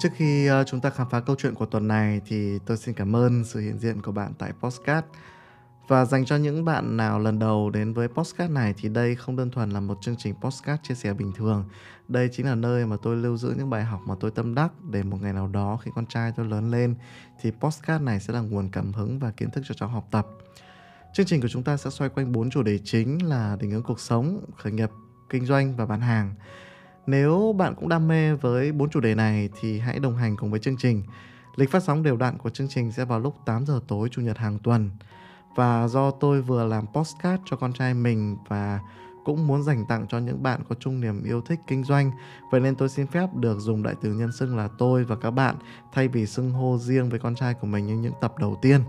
Trước khi ờ, chúng ta khám phá câu chuyện của tuần này thì tôi xin cảm ơn sự hiện diện của bạn tại Postcard. Và dành cho những bạn nào lần đầu đến với Postcard này thì đây không đơn thuần là một chương trình Postcard chia sẻ bình thường. Đây chính là nơi mà tôi lưu giữ những bài học mà tôi tâm đắc để một ngày nào đó khi con trai tôi lớn lên thì Postcard này sẽ là nguồn cảm hứng và kiến thức cho cháu học tập. Chương trình của chúng ta sẽ xoay quanh bốn chủ đề chính là định hướng cuộc sống, khởi nghiệp, kinh doanh và bán hàng. Nếu bạn cũng đam mê với bốn chủ đề này thì hãy đồng hành cùng với chương trình. Lịch phát sóng đều đặn của chương trình sẽ vào lúc 8 giờ tối, chủ nhật hàng tuần. Và do tôi vừa làm postcard cho con trai mình và cũng muốn dành tặng cho những bạn có chung niềm yêu thích kinh doanh Vậy nên tôi xin phép được dùng đại từ nhân xưng là tôi và các bạn Thay vì xưng hô riêng với con trai của mình như những tập đầu tiên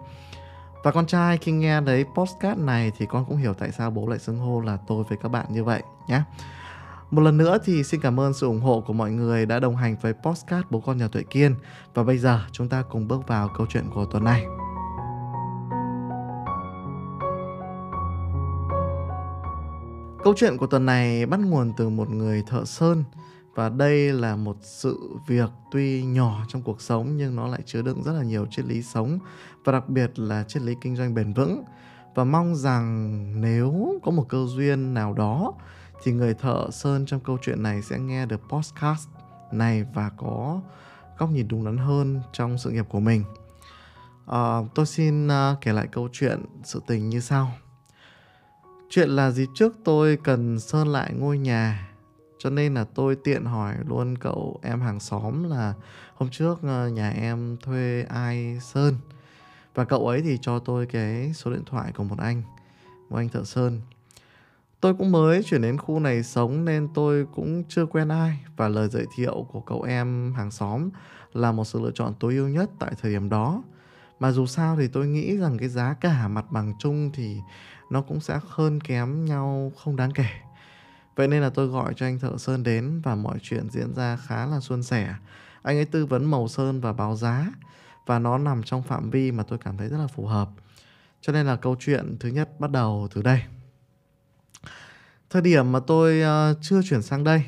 Và con trai khi nghe đấy postcard này thì con cũng hiểu tại sao bố lại xưng hô là tôi với các bạn như vậy nhé một lần nữa thì xin cảm ơn sự ủng hộ của mọi người đã đồng hành với Postcard Bố Con Nhà Tuệ Kiên. Và bây giờ, chúng ta cùng bước vào câu chuyện của tuần này. Câu chuyện của tuần này bắt nguồn từ một người thợ sơn. Và đây là một sự việc tuy nhỏ trong cuộc sống, nhưng nó lại chứa đựng rất là nhiều triết lý sống. Và đặc biệt là triết lý kinh doanh bền vững. Và mong rằng nếu có một cơ duyên nào đó thì người thợ sơn trong câu chuyện này sẽ nghe được podcast này và có góc nhìn đúng đắn hơn trong sự nghiệp của mình. À, tôi xin uh, kể lại câu chuyện sự tình như sau. Chuyện là dịp trước tôi cần sơn lại ngôi nhà cho nên là tôi tiện hỏi luôn cậu em hàng xóm là hôm trước uh, nhà em thuê ai sơn và cậu ấy thì cho tôi cái số điện thoại của một anh một anh thợ sơn Tôi cũng mới chuyển đến khu này sống nên tôi cũng chưa quen ai và lời giới thiệu của cậu em hàng xóm là một sự lựa chọn tối ưu nhất tại thời điểm đó. Mà dù sao thì tôi nghĩ rằng cái giá cả mặt bằng chung thì nó cũng sẽ hơn kém nhau không đáng kể. Vậy nên là tôi gọi cho anh thợ sơn đến và mọi chuyện diễn ra khá là suôn sẻ. Anh ấy tư vấn màu sơn và báo giá, và nó nằm trong phạm vi mà tôi cảm thấy rất là phù hợp. Cho nên là câu chuyện thứ nhất bắt đầu từ đây. Thời điểm mà tôi uh, chưa chuyển sang đây,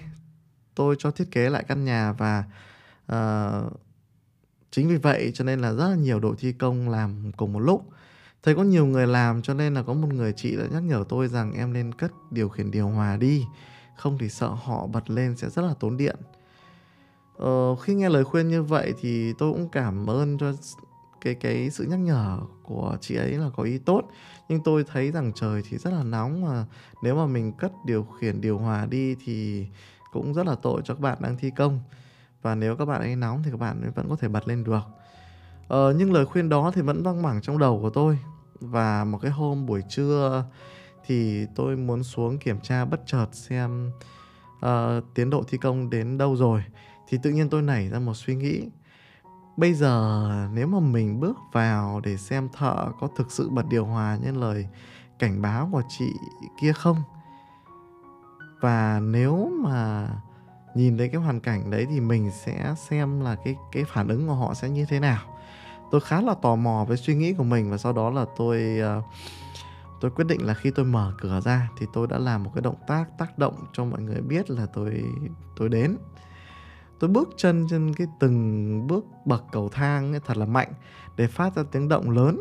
tôi cho thiết kế lại căn nhà và uh, chính vì vậy cho nên là rất là nhiều đội thi công làm cùng một lúc. Thấy có nhiều người làm cho nên là có một người chị đã nhắc nhở tôi rằng em nên cất điều khiển điều hòa đi, không thì sợ họ bật lên sẽ rất là tốn điện. Ờ, khi nghe lời khuyên như vậy thì tôi cũng cảm ơn cho cái cái sự nhắc nhở của chị ấy là có ý tốt. Nhưng tôi thấy rằng trời thì rất là nóng mà nếu mà mình cất điều khiển điều hòa đi thì cũng rất là tội cho các bạn đang thi công. Và nếu các bạn ấy nóng thì các bạn ấy vẫn có thể bật lên được. Ờ, nhưng lời khuyên đó thì vẫn văng mẳng trong đầu của tôi. Và một cái hôm buổi trưa thì tôi muốn xuống kiểm tra bất chợt xem uh, tiến độ thi công đến đâu rồi. Thì tự nhiên tôi nảy ra một suy nghĩ bây giờ nếu mà mình bước vào để xem thợ có thực sự bật điều hòa như lời cảnh báo của chị kia không? Và nếu mà nhìn thấy cái hoàn cảnh đấy thì mình sẽ xem là cái cái phản ứng của họ sẽ như thế nào. Tôi khá là tò mò với suy nghĩ của mình và sau đó là tôi uh, tôi quyết định là khi tôi mở cửa ra thì tôi đã làm một cái động tác tác động cho mọi người biết là tôi tôi đến tôi bước chân trên cái từng bước bậc cầu thang ấy, thật là mạnh, để phát ra tiếng động lớn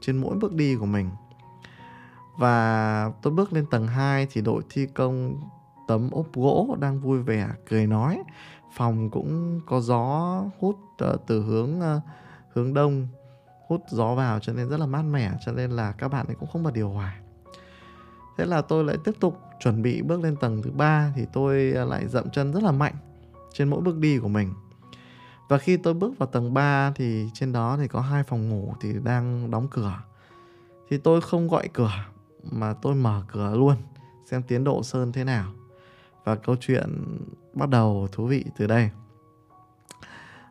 trên mỗi bước đi của mình. Và tôi bước lên tầng 2 thì đội thi công tấm ốp gỗ đang vui vẻ, cười nói. Phòng cũng có gió hút ờ, từ hướng ờ, hướng đông, hút gió vào cho nên rất là mát mẻ, cho nên là các bạn ấy cũng không bật điều hòa. Thế là tôi lại tiếp tục chuẩn bị bước lên tầng thứ ba thì tôi ờ, lại dậm chân rất là mạnh trên mỗi bước đi của mình. Và khi tôi bước vào tầng 3 thì trên đó thì có hai phòng ngủ thì đang đóng cửa. Thì tôi không gọi cửa mà tôi mở cửa luôn xem tiến độ sơn thế nào. Và câu chuyện bắt đầu thú vị từ đây.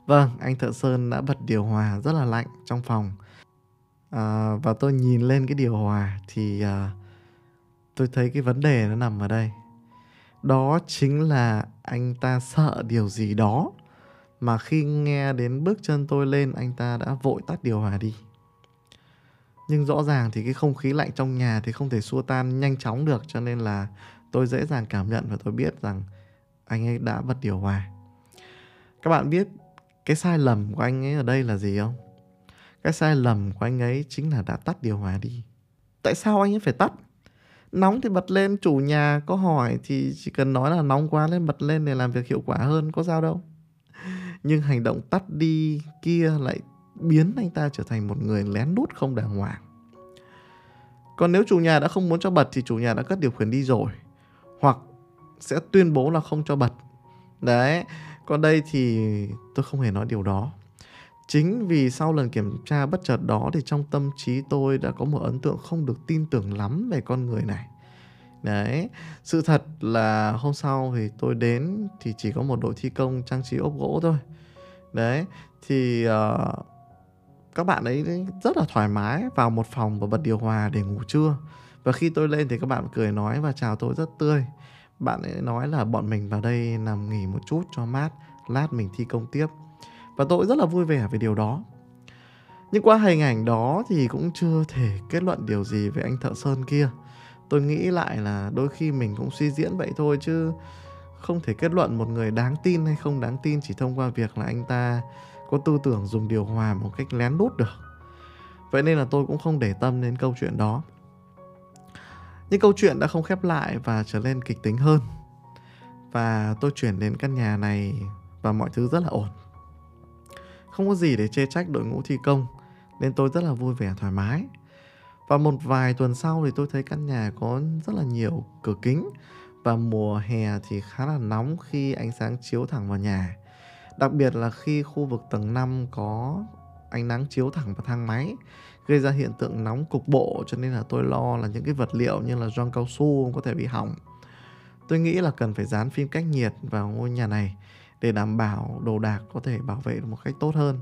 Vâng anh thợ sơn đã bật điều hòa rất là lạnh trong phòng. À, và tôi nhìn lên cái điều hòa thì à, tôi thấy cái vấn đề nó nằm ở đây đó chính là anh ta sợ điều gì đó mà khi nghe đến bước chân tôi lên, anh ta đã vội tắt điều hòa đi nhưng rõ ràng thì cái không khí lạnh trong nhà thì không thể xua tan nhanh chóng được, cho nên là tôi dễ dàng cảm nhận và tôi biết rằng anh ấy đã bật điều hòa các bạn biết cái sai lầm của anh ấy ở đây là gì không? Cái sai lầm của anh ấy chính là đã tắt điều hòa đi. Tại sao anh ấy phải tắt? Nóng thì bật lên, chủ nhà có hỏi thì chỉ cần nói là nóng quá lên bật lên để làm việc hiệu quả hơn, có sao đâu. Nhưng hành động tắt đi kia lại biến anh ta trở thành một người lén lút không đàng hoàng. Còn nếu chủ nhà đã không muốn cho bật thì chủ nhà đã cất điều khiển đi rồi. Hoặc sẽ tuyên bố là không cho bật. Đấy, còn đây thì tôi không hề nói điều đó. Chính vì sau lần kiểm tra bất chợt đó thì trong tâm trí tôi đã có một ấn tượng không được tin tưởng lắm về con người này. Đấy, sự thật là hôm sau thì tôi đến thì chỉ có một đội thi công trang trí ốp gỗ thôi. Đấy, thì uh, các bạn ấy rất là thoải mái vào một phòng và bật điều hòa để ngủ trưa. Và khi tôi lên thì các bạn cười nói và chào tôi rất tươi. Bạn ấy nói là bọn mình vào đây nằm nghỉ một chút cho mát, lát mình thi công tiếp. Và tôi rất là vui vẻ về điều đó. Nhưng qua hình ảnh đó thì cũng chưa thể kết luận điều gì về anh thợ sơn kia. Tôi nghĩ lại là đôi khi mình cũng suy diễn vậy thôi chứ không thể kết luận một người đáng tin hay không đáng tin chỉ thông qua việc là anh ta có tư tưởng dùng điều hòa một cách lén lút được. Vậy nên là tôi cũng không để tâm đến câu chuyện đó. Nhưng câu chuyện đã không khép lại và trở nên kịch tính hơn. Và tôi chuyển đến căn nhà này và mọi thứ rất là ổn. Không có gì để chê trách đội ngũ thi công, nên tôi rất là vui vẻ, thoải mái. Và một vài tuần sau thì tôi thấy căn nhà có rất là nhiều cửa kính và mùa hè thì khá là nóng khi ánh sáng chiếu thẳng vào nhà. Đặc biệt là khi khu vực tầng 5 có ánh nắng chiếu thẳng vào thang máy, gây ra hiện tượng nóng cục bộ, cho nên là tôi lo là những cái vật liệu như là gioăng cao su có thể bị hỏng. Tôi nghĩ là cần phải dán phim cách nhiệt vào ngôi nhà này để đảm bảo đồ đạc có thể bảo vệ được một cách tốt hơn.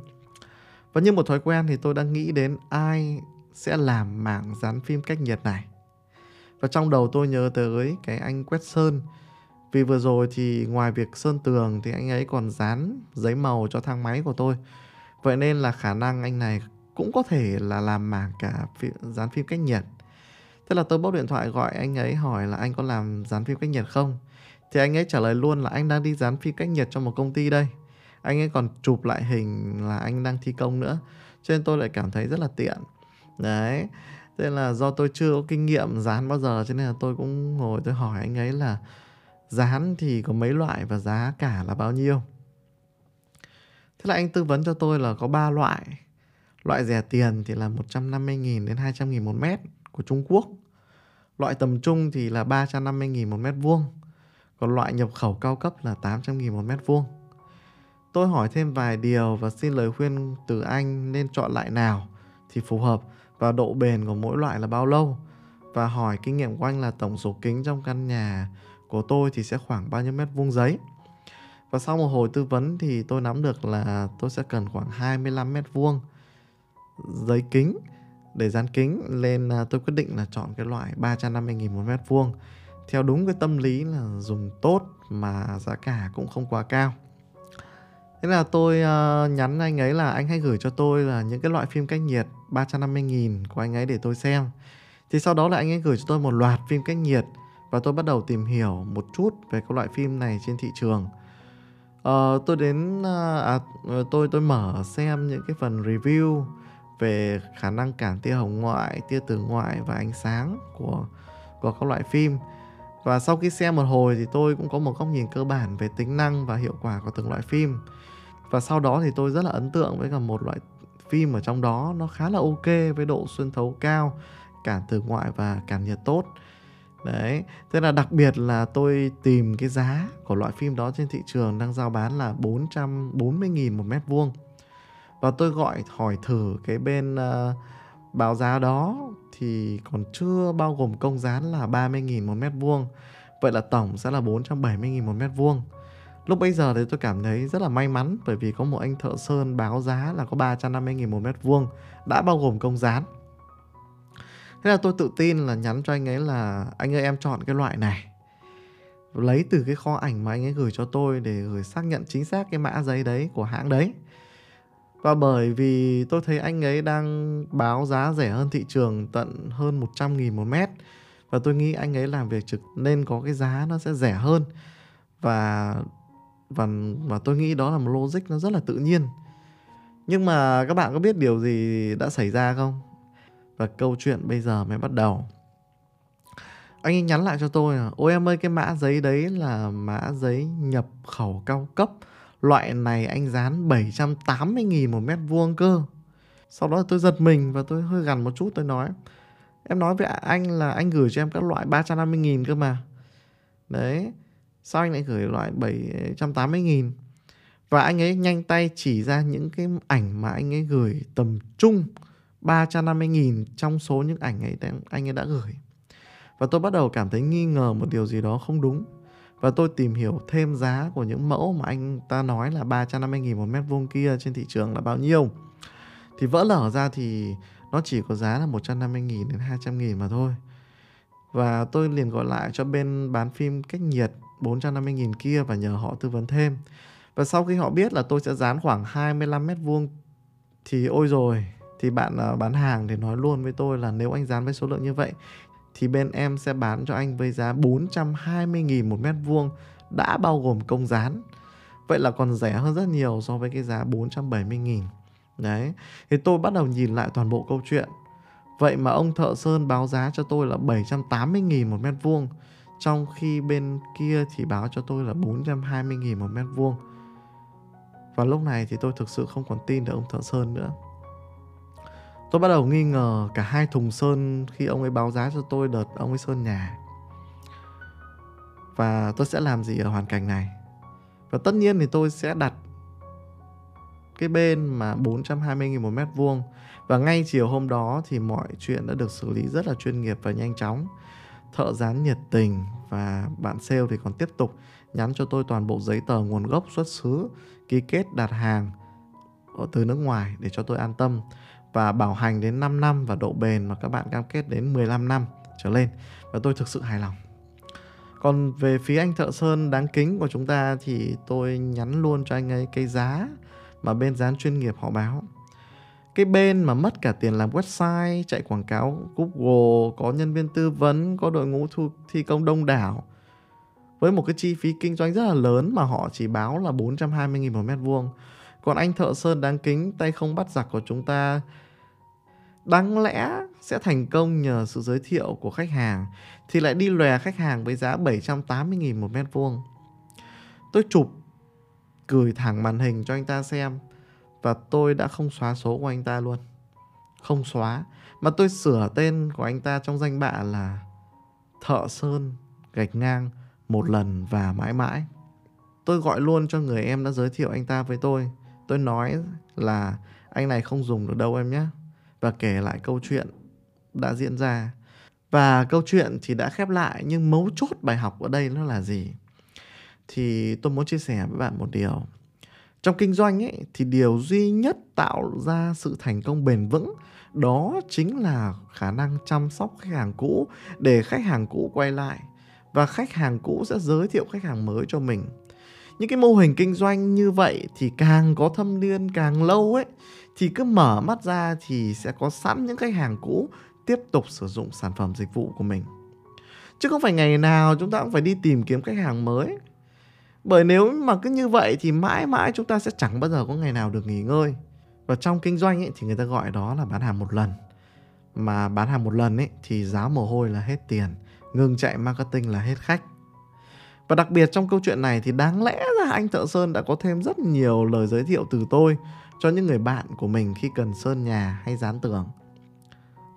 Và như một thói quen thì tôi đang nghĩ đến ai sẽ làm mảng dán phim cách nhiệt này. Và trong đầu tôi nhớ tới cái anh quét sơn vì vừa rồi thì ngoài việc sơn tường thì anh ấy còn dán giấy màu cho thang máy của tôi. Vậy nên là khả năng anh này cũng có thể là làm mảng cả phim, dán phim cách nhiệt. Thế là tôi bốc điện thoại gọi anh ấy hỏi là anh có làm dán phim cách nhiệt không? Thì anh ấy trả lời luôn là anh đang đi dán phim cách nhiệt cho một công ty đây. Anh ấy còn chụp lại hình là anh đang thi công nữa. Cho nên tôi lại cảm thấy rất là tiện. Đấy. Thế là do tôi chưa có kinh nghiệm dán bao giờ, cho nên là tôi cũng ngồi tôi hỏi anh ấy là Dán thì có mấy loại và giá cả là bao nhiêu? Thế là anh tư vấn cho tôi là có 3 loại. Loại rẻ tiền thì là 150.000 đến 200.000 một mét của Trung Quốc. Loại tầm trung thì là 350.000 một mét vuông. Còn loại nhập khẩu cao cấp là 800.000 một mét vuông. Tôi hỏi thêm vài điều và xin lời khuyên từ anh nên chọn loại nào thì phù hợp và độ bền của mỗi loại là bao lâu. Và hỏi kinh nghiệm của anh là tổng số kính trong căn nhà của tôi thì sẽ khoảng bao nhiêu mét vuông giấy. Và sau một hồi tư vấn thì tôi nắm được là tôi sẽ cần khoảng 25 mét vuông giấy kính để dán kính nên à, tôi quyết định là chọn cái loại 350.000 một mét vuông theo đúng cái tâm lý là dùng tốt mà giá cả cũng không quá cao. Thế là tôi uh, nhắn anh ấy là anh hãy gửi cho tôi là những cái loại phim cách nhiệt 350.000 của anh ấy để tôi xem. Thì sau đó là anh ấy gửi cho tôi một loạt phim cách nhiệt và tôi bắt đầu tìm hiểu một chút về các loại phim này trên thị trường. Uh, tôi đến uh, à, tôi tôi mở xem những cái phần review về khả năng cản tia hồng ngoại, tia tử ngoại và ánh sáng của của các loại phim. Và sau khi xem một hồi thì tôi cũng có một góc nhìn cơ bản về tính năng và hiệu quả của từng loại phim. Và sau đó thì tôi rất là ấn tượng với cả một loại phim ở trong đó nó khá là ok với độ xuyên thấu cao, cản từ ngoại và cản nhiệt tốt. Đấy, thế là đặc biệt là tôi tìm cái giá của loại phim đó trên thị trường đang giao bán là 440.000 một mét vuông. Và tôi gọi hỏi thử cái bên uh, báo giá đó thì còn chưa bao gồm công giá là 30.000 một mét vuông. Vậy là tổng sẽ là 470.000 một mét vuông. Lúc bây giờ thì tôi cảm thấy rất là may mắn bởi vì có một anh thợ sơn báo giá là có 350.000 một mét vuông đã bao gồm công dán. Thế là tôi tự tin là nhắn cho anh ấy là, anh ơi, em chọn cái loại này. Lấy từ cái kho ảnh mà anh ấy gửi cho tôi để gửi xác nhận chính xác cái mã giấy đấy của hãng đấy. Và bởi vì tôi thấy anh ấy đang báo giá rẻ hơn thị trường tận hơn 100.000 một mét. Và tôi nghĩ anh ấy làm việc trực nên có cái giá nó sẽ rẻ hơn. Và và và tôi nghĩ đó là một logic nó rất là tự nhiên. Nhưng mà các bạn có biết điều gì đã xảy ra không? Và câu chuyện bây giờ mới bắt đầu. Anh ấy nhắn lại cho tôi là, Ôi em ơi, cái mã giấy đấy là mã giấy nhập khẩu cao cấp Loại này anh dán 780 nghìn một mét vuông cơ. Sau đó tôi giật mình và tôi hơi gằn một chút, tôi nói, Em nói với anh là anh gửi cho em các loại 350 nghìn cơ mà. Đấy, Sao anh lại gửi loại 780 nghìn? Và anh ấy nhanh tay chỉ ra những cái ảnh mà anh ấy gửi tầm trung 350 nghìn trong số những ảnh ấy anh ấy đã gửi. Và tôi bắt đầu cảm thấy nghi ngờ một điều gì đó không đúng. Và tôi tìm hiểu thêm giá của những mẫu mà anh ta nói là 350 nghìn một mét vuông kia trên thị trường là bao nhiêu. Thì vỡ lở ra thì nó chỉ có giá là 150 nghìn đến 200 nghìn mà thôi. Và tôi liền gọi lại cho bên bán phim cách nhiệt 450 nghìn kia và nhờ họ tư vấn thêm. Và sau khi họ biết là tôi sẽ dán khoảng 25 mét vuông thì ôi rồi, thì bạn à, bán hàng thì nói luôn với tôi là nếu anh dán với số lượng như vậy thì bên em sẽ bán cho anh với giá 420.000 một mét vuông, đã bao gồm công dán. Vậy là còn rẻ hơn rất nhiều so với cái giá 470.000. Đấy. Thì tôi bắt đầu nhìn lại toàn bộ câu chuyện. Vậy mà ông thợ sơn báo giá cho tôi là 780.000 một mét vuông, trong khi bên kia thì báo cho tôi là 420.000 một mét vuông. Và lúc này thì tôi thực sự không còn tin được ông thợ sơn nữa. Tôi bắt đầu nghi ngờ cả hai thùng sơn khi ông ấy báo giá cho tôi đợt ông ấy sơn nhà. Và tôi sẽ làm gì ở hoàn cảnh này? Và tất nhiên thì tôi sẽ đặt cái bên mà 420.000 một mét vuông và ngay chiều hôm đó thì mọi chuyện đã được xử lý rất là chuyên nghiệp và nhanh chóng. Thợ dán nhiệt tình và bạn sale thì còn tiếp tục nhắn cho tôi toàn bộ giấy tờ nguồn gốc xuất xứ, ký kết đặt hàng ở từ nước ngoài để cho tôi an tâm và bảo hành đến 5 năm và độ bền mà các bạn cam kết đến 15 năm trở lên và tôi thực sự hài lòng. Còn về phía anh thợ sơn đáng kính của chúng ta thì tôi nhắn luôn cho anh ấy cái giá mà bên dán chuyên nghiệp họ báo. Cái bên mà mất cả tiền làm website, chạy quảng cáo Google, có nhân viên tư vấn, có đội ngũ thu thi công đông đảo. Với một cái chi phí kinh doanh rất là lớn mà họ chỉ báo là 420.000 một mét vuông còn anh thợ sơn đáng kính, tay không bắt giặc của chúng ta, đáng lẽ sẽ thành công nhờ sự giới thiệu của khách hàng, thì lại đi lòe khách hàng với giá 780.000 một mét vuông. Tôi chụp, gửi thẳng màn hình cho anh ta xem, và tôi đã không xóa số của anh ta luôn. Không xóa, mà tôi sửa tên của anh ta trong danh bạ là Thợ Sơn gạch ngang một lần và mãi mãi. Tôi gọi luôn cho người em đã giới thiệu anh ta với tôi tôi nói là anh này không dùng được đâu em nhé và kể lại câu chuyện đã diễn ra. Và câu chuyện thì đã khép lại, nhưng mấu chốt bài học ở đây nó là gì? Thì tôi muốn chia sẻ với bạn một điều. Trong kinh doanh ấy, thì điều duy nhất tạo ra sự thành công bền vững, đó chính là khả năng chăm sóc khách hàng cũ để khách hàng cũ quay lại. Và khách hàng cũ sẽ giới thiệu khách hàng mới cho mình những cái mô hình kinh doanh như vậy thì càng có thâm niên càng lâu ấy thì cứ mở mắt ra thì sẽ có sẵn những khách hàng cũ tiếp tục sử dụng sản phẩm dịch vụ của mình. Chứ không phải ngày nào chúng ta cũng phải đi tìm kiếm khách hàng mới. Bởi nếu mà cứ như vậy thì mãi mãi chúng ta sẽ chẳng bao giờ có ngày nào được nghỉ ngơi. Và trong kinh doanh ấy, thì người ta gọi đó là bán hàng một lần. Mà bán hàng một lần ấy thì giá mồ hôi là hết tiền ngừng chạy marketing là hết khách và đặc biệt trong câu chuyện này thì đáng lẽ ra anh thợ sơn đã có thêm rất nhiều lời giới thiệu từ tôi cho những người bạn của mình khi cần sơn nhà hay dán tường.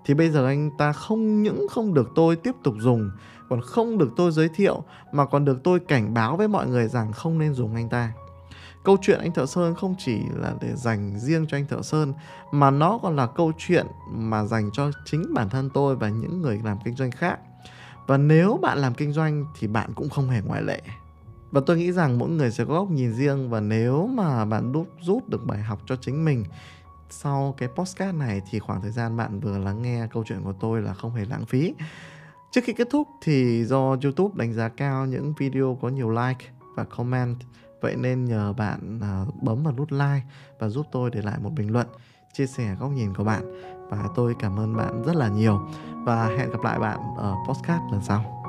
Thì bây giờ anh ta không những không được tôi tiếp tục dùng, còn không được tôi giới thiệu mà còn được tôi cảnh báo với mọi người rằng không nên dùng anh ta. Câu chuyện anh thợ sơn không chỉ là để dành riêng cho anh thợ sơn mà nó còn là câu chuyện mà dành cho chính bản thân tôi và những người làm kinh doanh khác và nếu bạn làm kinh doanh thì bạn cũng không hề ngoại lệ. Và tôi nghĩ rằng mỗi người sẽ có góc nhìn riêng và nếu mà bạn đúc rút được bài học cho chính mình sau cái postcard này thì khoảng thời gian bạn vừa lắng nghe câu chuyện của tôi là không hề lãng phí. Trước khi kết thúc thì do youtube đánh giá cao những video có nhiều like và comment, vậy nên nhờ bạn à, bấm vào nút like và giúp tôi để lại một bình luận, chia sẻ góc nhìn của bạn và tôi cảm ơn bạn rất là nhiều. Và hẹn gặp lại bạn ở postcard lần sau.